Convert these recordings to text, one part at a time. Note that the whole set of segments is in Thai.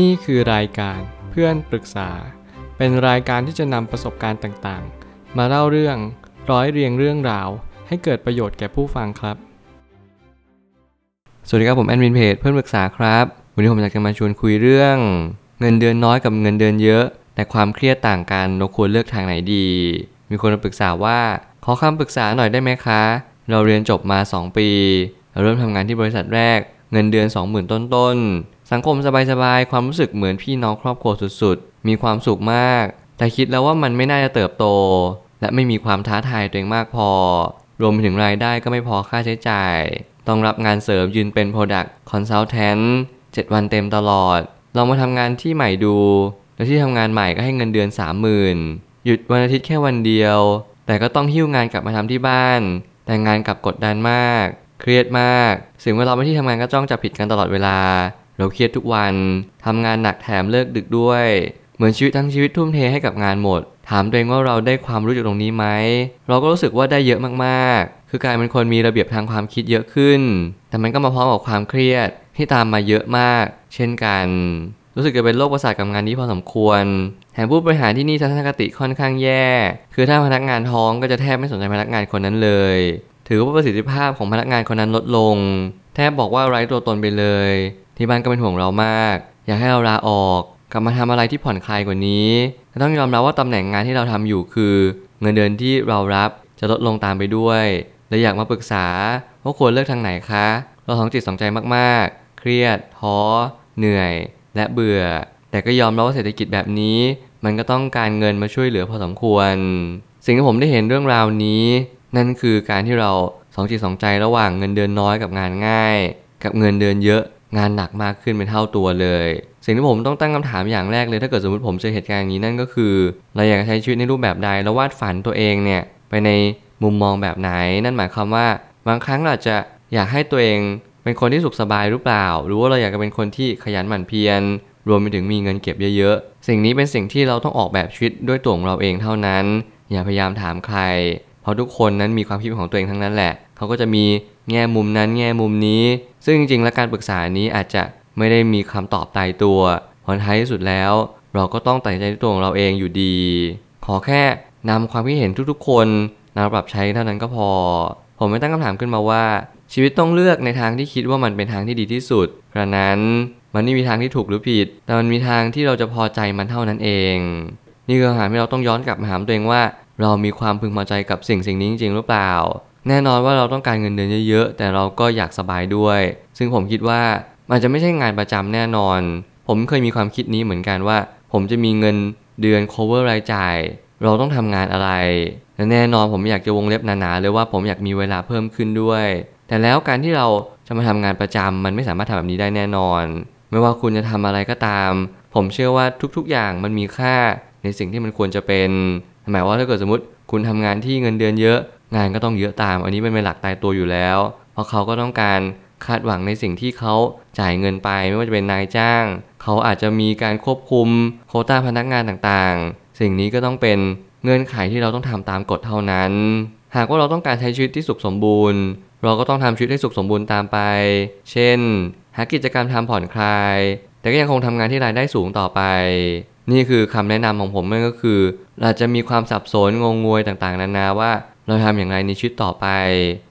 นี่คือรายการเพื่อนปรึกษา เป็นรายการที่จะนำประสบการณ์ต่างๆ มาเล่าเรื่องร้อยเรียงเรื่องราว ให้เกิดประโยชน์แก่ผู้ฟังครับ สวัสดีครับผมแอดมินเพจเพื่อนปรึกษาครับ วันนี้ผมอยากจะมาชวนคุยเรื่อง เงินเดือนน้อยกับเงินเดือนเยอะ แต่ความเครียดต่างกันเราควรเลือกทางไหนดี มีคนมาปรึกษาว่าขอคำปรึกษาหน่อยได้ไหมคะ เราเรียนจบมา 2 ปีเราเริ่มทำงานที่บริษัทแรก เงินเดือน 20,000 ต้นๆ สังคมสบายๆ ความรู้สึกเหมือนพี่น้องครอบครัวสุดๆ มีความสุขมาก แต่คิดแล้วว่ามันไม่น่าจะเติบโต และไม่มีความท้าทายตัวเองมากพอ รวมไปถึงรายได้ก็ไม่พอค่าใช้จ่าย ต้องรับงานเสริมยืนเป็น Product Consultant 7 วันเต็มตลอด ลองมาทำงานที่ใหม่ดู แล้วที่ทำงานใหม่ก็ให้เงินเดือน 30,000 หยุดวันอาทิตย์แค่วันเดียว แต่ก็ต้องหิ้วงานกลับมาทำที่บ้าน แต่งานกลับกดดันมาก เครียดมาก สิ่งเวลาไปที่ทำงานก็จ้องจับผิดกันตลอดเวลา เราเครียดทุกวันทำงานหนักแถมเลิกดึกด้วย เหมือนชีวิตทั้งชีวิตทุ่มเทให้กับงานหมด ถามตัวเองว่าเราได้ความรู้จากตรงนี้ไหม เราก็รู้สึกว่าได้เยอะมากๆ คือกลายเป็นคนมีระเบียบทางความคิดเยอะขึ้น แต่มันก็มาพร้อมกับความเครียดที่ตามมาเยอะมาก เช่นกัน รู้สึกจะเป็นโรคประสาทกับงานนี้พอสมควร แถมผู้บริหารที่นี่ทัศนคติค่อนข้างแย่ คือถ้าพนักงานท้องก็จะแทบไม่สนใจพนักงานคนนั้นเลย ถือว่าประสิทธิภาพของพนักงานคนนั้นลดลง แทบบอกว่าไร้ตัวตนไปเลย ที่บ้านก็เป็นห่วงเรามาก อยากให้เราลาออกกลับมาทำอะไรที่ผ่อนคลายกว่านี้แต่ต้องยอมรับว่าตำแหน่งงานที่เราทำอยู่คือ เงินเดือนที่เรารับจะลดลงตามไปด้วยเลยอยากมาปรึกษาว่าควรเลือกทางไหนคะ เราท้องจิตสองใจมากๆ เครียดท้อ เหนื่อย และเบื่อ แต่ก็ยอมรับว่าเศรษฐกิจแบบนี้ มันก็ต้องการเงินมาช่วยเหลือพอสมควร สิ่งที่ผมได้เห็นเรื่องราวนี้ นั่นคือการที่เราสองจิตสองใจระหว่างเงินเดือนน้อยกับงานง่าย กับเงินเดือนเยอะ งานหนักมากขึ้นเป็นเท่าตัวเลย สิ่งที่ผมต้องตั้งคำถามอย่างแรกเลย ถ้าเกิดสมมติผมเจอเหตุการณ์อย่างนี้นั่นก็คือ เราอยากใช้ชีวิตในรูปแบบใดแล้ววาดฝันตัวเองเนี่ยไปในมุมมองแบบไหน นั่นหมายความว่าบางครั้งเราจะอยากให้ตัวเองเป็นคนที่สุขสบายหรือเปล่า หรือว่าเราอยากจะเป็นคนที่ขยันหมั่นเพียรรวมไปถึงมีเงินเก็บเยอะๆ สิ่งนี้เป็นสิ่งที่เราต้องออกแบบชีวิตด้วยตัวของเราเองเท่านั้น อย่าพยายามถามใคร เพราะทุกคนนั้นมีความคิดของตัวเองทั้งนั้นแหละ เขาก็จะมีแง่มุมนั้นแง่มุมนี้ ซึ่งจริงๆ แล้วการปรึกษานี้อาจจะไม่ได้มีคำตอบตายตัวผลท้ายที่สุดแล้ว เราก็ต้องตัดใจด้วยตัวของเราเองอยู่ดี ขอแค่นำความคิดเห็นทุกๆ คนนำปรับใช้เท่านั้นก็พอ ผมไม่ตั้งคำถามขึ้นมาว่า ชีวิตต้องเลือกในทางที่คิดว่ามันเป็นทางที่ดีที่สุด เพราะนั้นมันไม่มีทางที่ถูกหรือผิด แต่มันมีทางที่เราจะพอใจมันเท่านั้นเอง นี่คือคำถามที่เราต้องย้อนกลับมาถามตัวเองว่า เรามีความพึงพอใจกับสิ่งสิ่งนี้จริงๆหรือเปล่า แน่นอนว่าเราต้องการเงินเดือนเยอะๆ แต่เราก็อยากสบายด้วย ซึ่งผมคิดว่ามันจะไม่ใช่งานประจำแน่นอน ผมเคยมีความคิดนี้เหมือนกันว่า ผมจะมีเงินเดือน cover รายจ่าย เราต้องทำงานอะไรและแน่นอนผมอยากจะวงเล็บหนาๆเลยว่าผมอยากมีเวลาเพิ่มขึ้นด้วย แต่แล้วการที่เราจะมาทำงานประจำมันไม่สามารถทำแบบนี้ได้แน่นอน ไม่ว่าคุณจะทำอะไรก็ตาม ผมเชื่อว่าทุกๆอย่างมันมีค่าในสิ่งที่มันควรจะเป็นหมายว่าถ้าเกิดสมมติคุณทำงานที่เงินเดือนเยอะ งานก็ต้องเยอะตาม อันนี้มันเป็นหลักตายตัวอยู่แล้ว เพราะเขาก็ต้องการคาดหวังในสิ่งที่เขาจ่ายเงินไป ไม่ว่าจะเป็นนายจ้าง เขาอาจจะมีการควบคุมโคต้าพนักงานต่างๆ สิ่งนี้ก็ต้องเป็นเงื่อนไขที่เราต้องทำตามกฎเท่านั้น หากว่าเราต้องการใช้ชีวิตที่สุขสมบูรณ์ เราก็ต้องทำชีวิตให้สุขสมบูรณ์ตามไป เช่น หากิจกรรมทำผ่อนคลาย แต่ก็ยังคงทำงานที่รายได้สูงต่อไป นี่คือคำแนะนำของผมนั่นก็คือเราจะมีความสับสนงงงวยต่างๆนานาว่า เราทำอย่างไรในชีวิตต่อไป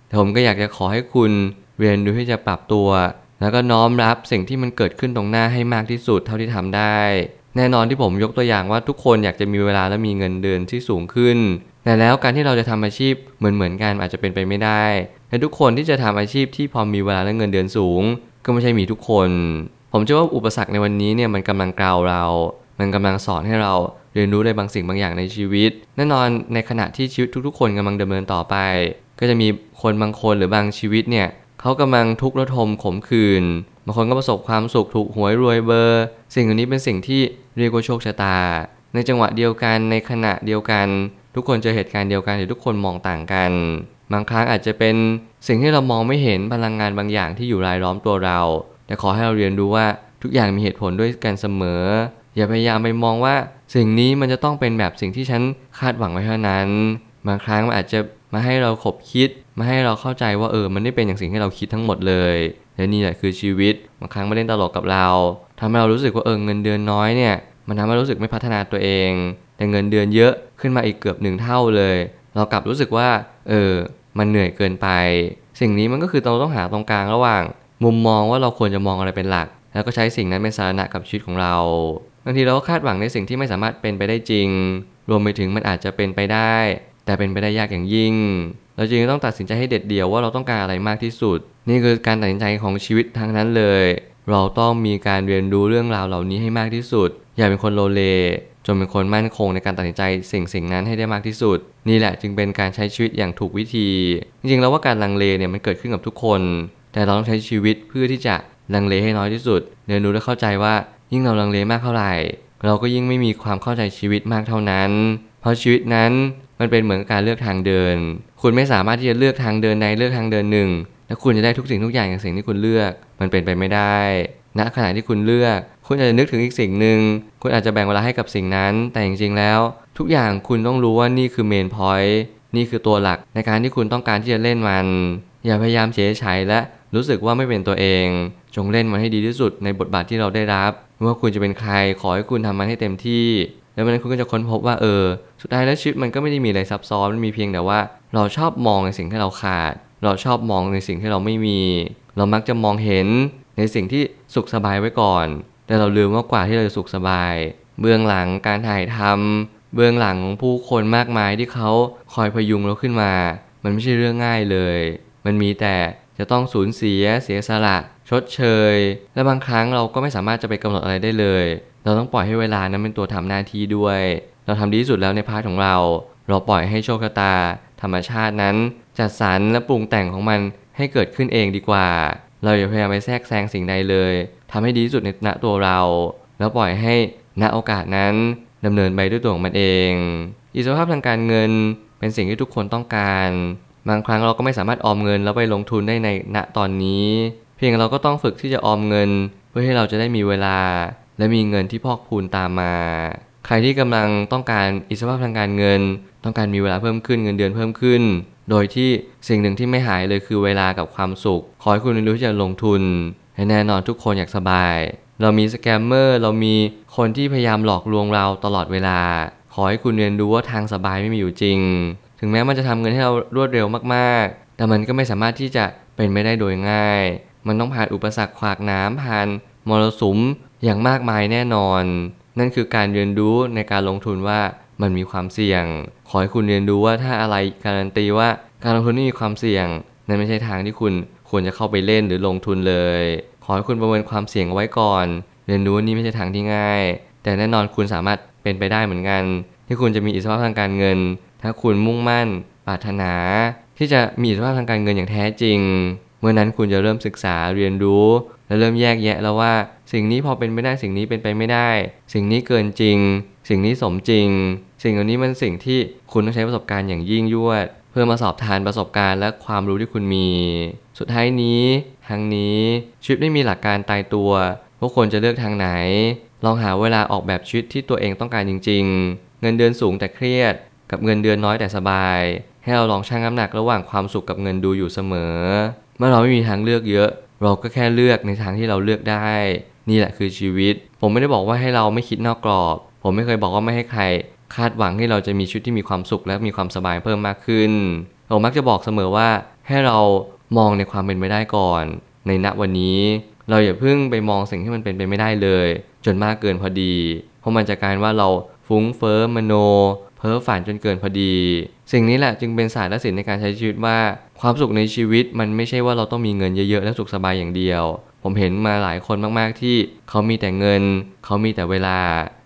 แต่ผมก็อยากจะขอให้คุณเรียนรู้ที่จะปรับตัว แล้วก็น้อมรับสิ่งที่มันเกิดขึ้นตรงหน้าให้มากที่สุดเท่าที่ทำได้ แน่นอนที่ผมยกตัวอย่างว่าทุกคนอยากจะมีเวลาและมีเงินเดือนที่สูงขึ้น แต่แล้วการที่เราจะทำอาชีพเหมือนเหมือนกันอาจจะเป็นไปไม่ได้และทุกคนที่จะทำอาชีพที่พอมีเวลาและเงินเดือนสูง ก็ไม่ใช่มีทุกคน ผมเชื่อว่าอุปสรรคในวันนี้เนี่ยมันกำลังกล่าวเรา มันกำลังสอนให้เรา เรียนรู้อะไรบางสิ่งบางอย่างในชีวิต แน่นอนในขณะที่ชีวิตทุกๆ คนกำลังดำเนินต่อไป ก็จะมีคนบางคนหรือบางชีวิตเนี่ยเขากำลังทุกข์ระทมขมขื่นบางคนก็ประสบความสุขถูกหวยรวยเบอร์ สิ่งเหล่านี้เป็นสิ่งที่เรียกว่าโชคชะตา ในจังหวะเดียวกันในขณะเดียวกัน ทุกคนเจอเหตุการณ์เดียวกันแต่ทุกคนมองต่างกัน บางครั้งอาจจะเป็นสิ่งที่เรามองไม่เห็นพลังงานบางอย่างที่อยู่รายล้อมตัวเรา แต่ขอให้เราเรียนรู้ว่าทุกอย่างมีเหตุผลด้วยกันเสมอ อย่าพยายามไปมองว่า สิ่งนี้มันจะต้องเป็นแบบสิ่งที่ฉันคาดหวังไว้เท่านั้น บางครั้งมันอาจจะมาให้เราขบคิด มาให้เราเข้าใจว่าเออ มันไม่เป็นอย่างสิ่งที่เราคิดทั้งหมดเลยและนี่แหละคือชีวิต บางครั้งมาเล่นตลกกับเราทำให้เรารู้สึกว่าเออเงินเดือนน้อยเนี่ย มันทำให้รู้สึกไม่พัฒนาตัวเอง แต่เงินเดือนเยอะขึ้นมาอีกเกือบหนึ่งเท่าเลย เรากลับรู้สึกว่า เออ มันเหนื่อยเกินไป สิ่งนี้มันก็คือเราต้องหาตรงกลางระหว่าง มุมมองว่าเราควรจะมองอะไรเป็นหลัก แล้วก็ใช้สิ่งนั้นเป็นสาระกับชีวิตของเรา บางทีเราก็คาดหวังในสิ่งที่ไม่สามารถเป็นไปได้จริง รวมไปถึงมันอาจจะเป็นไปได้ แต่เป็นไปได้ยากอย่างยิ่ง เราจึงต้องตัดสินใจให้เด็ดเดี่ยวว่าเราต้องการอะไรมากที่สุด นี่คือการตัดสินใจของชีวิตทั้งนั้นเลย เราต้องมีการเรียนรู้เรื่องราวเหล่านี้ให้มากที่สุด อย่าเป็นคนโลเลจนเป็นคนมั่นคงในการตัดสินใจสิ่งสิ่งนั้นให้ได้มากที่สุด นี่แหละจึงเป็นการใช้ชีวิตอย่างถูกวิธี จริงๆแล้วว่าการลังเลเนี่ยมันเกิดขึ้นกับทุกคน แต่เราต้องใช้ชีวิตเพื่อที่จะลังเลให้น้อยที่สุด เรียนรู้และเข้าใจว่า ยิ่งเราลังเลมากเท่าไหร่ เราก็ยิ่งไม่มีความเข้าใจชีวิตมากเท่านั้น เพราะชีวิตนั้นมันเป็นเหมือนการเลือกทางเดิน คุณไม่สามารถที่จะเลือกทางเดินใดเลือกทางเดินหนึ่ง และคุณจะได้ทุกสิ่งทุกอย่างอย่างสิ่งที่คุณเลือก มันเป็นไปไม่ได้ณขณะที่คุณเลือก คุณอาจจะนึกถึงอีกสิ่งหนึ่ง คุณอาจจะแบ่งเวลาให้กับสิ่งนั้น แต่จริงๆแล้ว ทุกอย่างคุณต้องรู้ว่านี่คือเมนพอยต์นี่คือตัวหลักในการที่คุณต้องการที่จะเล่นมัน อย่าพยายามเฉยชัยและรู้สึกว่าไม่เป็นตัวเอง จงเล่นมันให้ดีที่สุดในบทบาทที่เราได้รับ ว่าคุณจะเป็นใครขอให้คุณทำมันให้เต็มที่ แล้ววันคุณก็จะค้นพบว่าเออ สุดท้ายแล้วชีวิตมันก็ไม่ได้มีอะไรซับซ้อนมันมีเพียงแต่ว่า เราชอบมองในสิ่งที่เราขาด เราชอบมองในสิ่งที่เราไม่มี เรามักจะมองเห็นในสิ่งที่สุขสบายไว้ก่อน แต่เราลืมว่ากว่าที่เราจะสุขสบาย เบื้องหลังการถ่ายทำเบื้องหลังของผู้คนมากมายที่เขาคอยพยุงเราขึ้นมา มันไม่ใช่เรื่องง่ายเลย มันมีแต่จะต้องสูญเสียเสียสละ ชดเชย และบางครั้งเราก็ไม่สามารถจะไปกำหนดอะไรได้เลย เราต้องปล่อยให้เวลานั้นเป็นตัวทำหน้าที่ด้วย เราทำดีที่สุดแล้วใน part ของเรา เราปล่อยให้โชคชะตา ธรรมชาตินั้น จัดสรรและปรุงแต่งของมันให้เกิดขึ้นเองดีกว่า เราอย่าพยายามไปแทรกแซงสิ่งใดเลยทำให้ดีที่สุดในณตัวเรา แล้วปล่อยให้ณโอกาสนั้นดำเนินไปด้วยตัวของมันเอง อิสรภาพทางการเงินเป็นสิ่งที่ทุกคนต้องการ บางครั้งเราก็ไม่สามารถออมเงินแล้วไปลงทุนได้ในณตอนนี้ พียงเราก็ต้องฝึกที่จะออมเงิน เพื่อให้เราจะได้มีเวลา และมีเงินที่พอกพูนตามมา ใครที่กำลังต้องการอิสรภาพทางการเงิน ต้องการมีเวลาเพิ่มขึ้นเงินเดือนเพิ่มขึ้น โดยที่สิ่งหนึ่งที่ไม่หายเลยคือเวลากับความสุข ขอให้คุณเรียนรู้ที่จะลงทุน ให้แน่นอนทุกคนอยากสบาย เรามีสแกมเมอร์เรามีคนที่พยายามหลอกลวงเราตลอดเวลา ขอให้คุณเรียนรู้ว่าทางสบายไม่มีอยู่จริง ถึงแม้มันจะทำเงินให้เรารวดเร็วมากๆ แต่มันก็ไม่สามารถที่จะเป็นไม่ได้โดยง่าย มันต้องผ่านอุปสรรคขวากน้ำผ่านมรสุมอย่างมากมายแน่นอน นั่นคือการเรียนรู้ในการลงทุนว่ามันมีความเสี่ยง ขอให้คุณเรียนรู้ว่าถ้าอะไรการันตีว่าการลงทุนไม่มีความเสี่ยง นั่นไม่ใช่ทางที่คุณควรจะเข้าไปเล่นหรือลงทุนเลย ขอให้คุณประเมินความเสี่ยงเอาไว้ก่อน เรียนรู้ว่านี่ไม่ใช่ทางที่ง่าย แต่แน่นอนคุณสามารถเป็นไปได้เหมือนกัน ที่คุณจะมีอิสรภาพทางการเงิน ถ้าคุณมุ่งมั่น ปรารถนา ที่จะมีอิสรภาพทางการเงินอย่างแท้จริง เมื่อนั้นคุณจะเริ่มศึกษาเรียนรู้ และเริ่มแยกแยะแล้วว่า สิ่งนี้พอเป็นไปได้สิ่งนี้เป็นไปไม่ได้ สิ่งนี้เกินจริง สิ่งนี้สมจริง สิ่งเหล่านี้มันสิ่งที่คุณต้องใช้ประสบการณ์อย่างยิ่งยวด เพื่อมาสอบทานประสบการณ์และความรู้ที่คุณมี สุดท้ายนี้ทางนี้ชีวิตไม่มีหลักการตายตัวว่าควรจะเลือกทางไหน ลองหาเวลาออกแบบชีวิตที่ตัวเองต้องการจริง ๆ เงินเดือนสูงแต่เครียด กับเงินเดือนน้อยแต่สบาย ให้เราลองชั่งน้ำหนักระหว่างความสุขกับเงินดูอยู่เสมอ มื่อเราไม่มีทางเลือกเยอะ เราก็แค่เลือกในทางที่เราเลือกได้ นี่แหละคือชีวิต ผมไม่ได้บอกว่าให้เราไม่คิดนอกกรอบ ผมไม่เคยบอกว่าไม่ให้ใคร คาดหวังให้เราจะมีชีวิตที่มีความสุขและมีความสบายเพิ่มมากขึ้น ผมมักจะบอกเสมอว่าให้เรามองในความเป็นไปได้ก่อน ในณวันนี้ เราอย่าเพิ่งไปมองสิ่งที่มันเป็นไปไม่ได้เลย จนมากเกินพอดี เพราะมันจะกลายว่าเราฟุ้งเฟ้อมโน เพ้อฝันจนเกินพอดี สิ่งนี้แหละจึงเป็นศาสตร์และศิลป์ในการใช้ชีวิตว่า ความสุขในชีวิตมันไม่ใช่ว่าเราต้องมีเงินเยอะๆและสุขสบายอย่างเดียว ผมเห็นมาหลายคนมากๆที่เขามีแต่เงิน เขามีแต่เวลา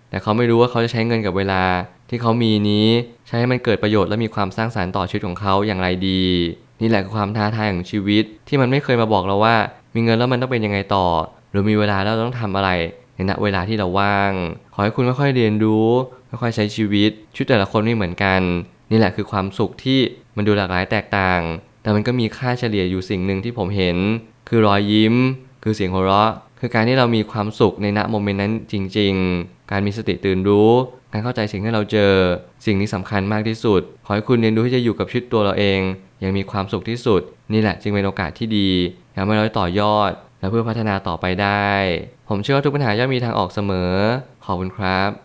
แต่เขาไม่รู้ว่าเขาจะใช้เงินกับเวลา ที่เขามีนี้ใช้ให้มันเกิดประโยชน์และมีความสร้างสรรค์ต่อชีวิตของเขาอย่างไรดี นี่แหละคือความท้าทายของชีวิต ที่มันไม่เคยมาบอกเราว่า มีเงินแล้วมันต้องเป็นยังไงต่อ หรือมีเวลาแล้วต้องทำอะไรในณเวลาที่เราว่าง ขอให้คุณค่อยๆเรียนรู้ ค่อยๆใช้ชีวิตชีวิตแต่ละคนไม่เหมือนกัน นี่แหละคือความสุขที่มันดูหลากหลายแตกต่าง แต่มันก็มีค่าเฉลี่ยอยู่สิ่งหนึ่งที่ผมเห็น คือรอยยิ้ม คือเสียงหัวเราะ คือการที่เรามีความสุขในณโมเมนต์นั้นจริง ๆ การมีสติตื่นรู้การเข้าใจสิ่งที่เราเจอ สิ่งนี้สำคัญมากที่สุด ขอให้คุณเรียนรู้ที่จะอยู่กับชีวิตตัวเราเองอย่างมีความสุขที่สุด นี่แหละจึงเป็นโอกาสที่ดีทำให้เราต่อยอดและเพื่อพัฒนาต่อไปได้ ผมเชื่อว่าทุกปัญหาย่อมมีทางออกเสมอ ขอบคุณครับ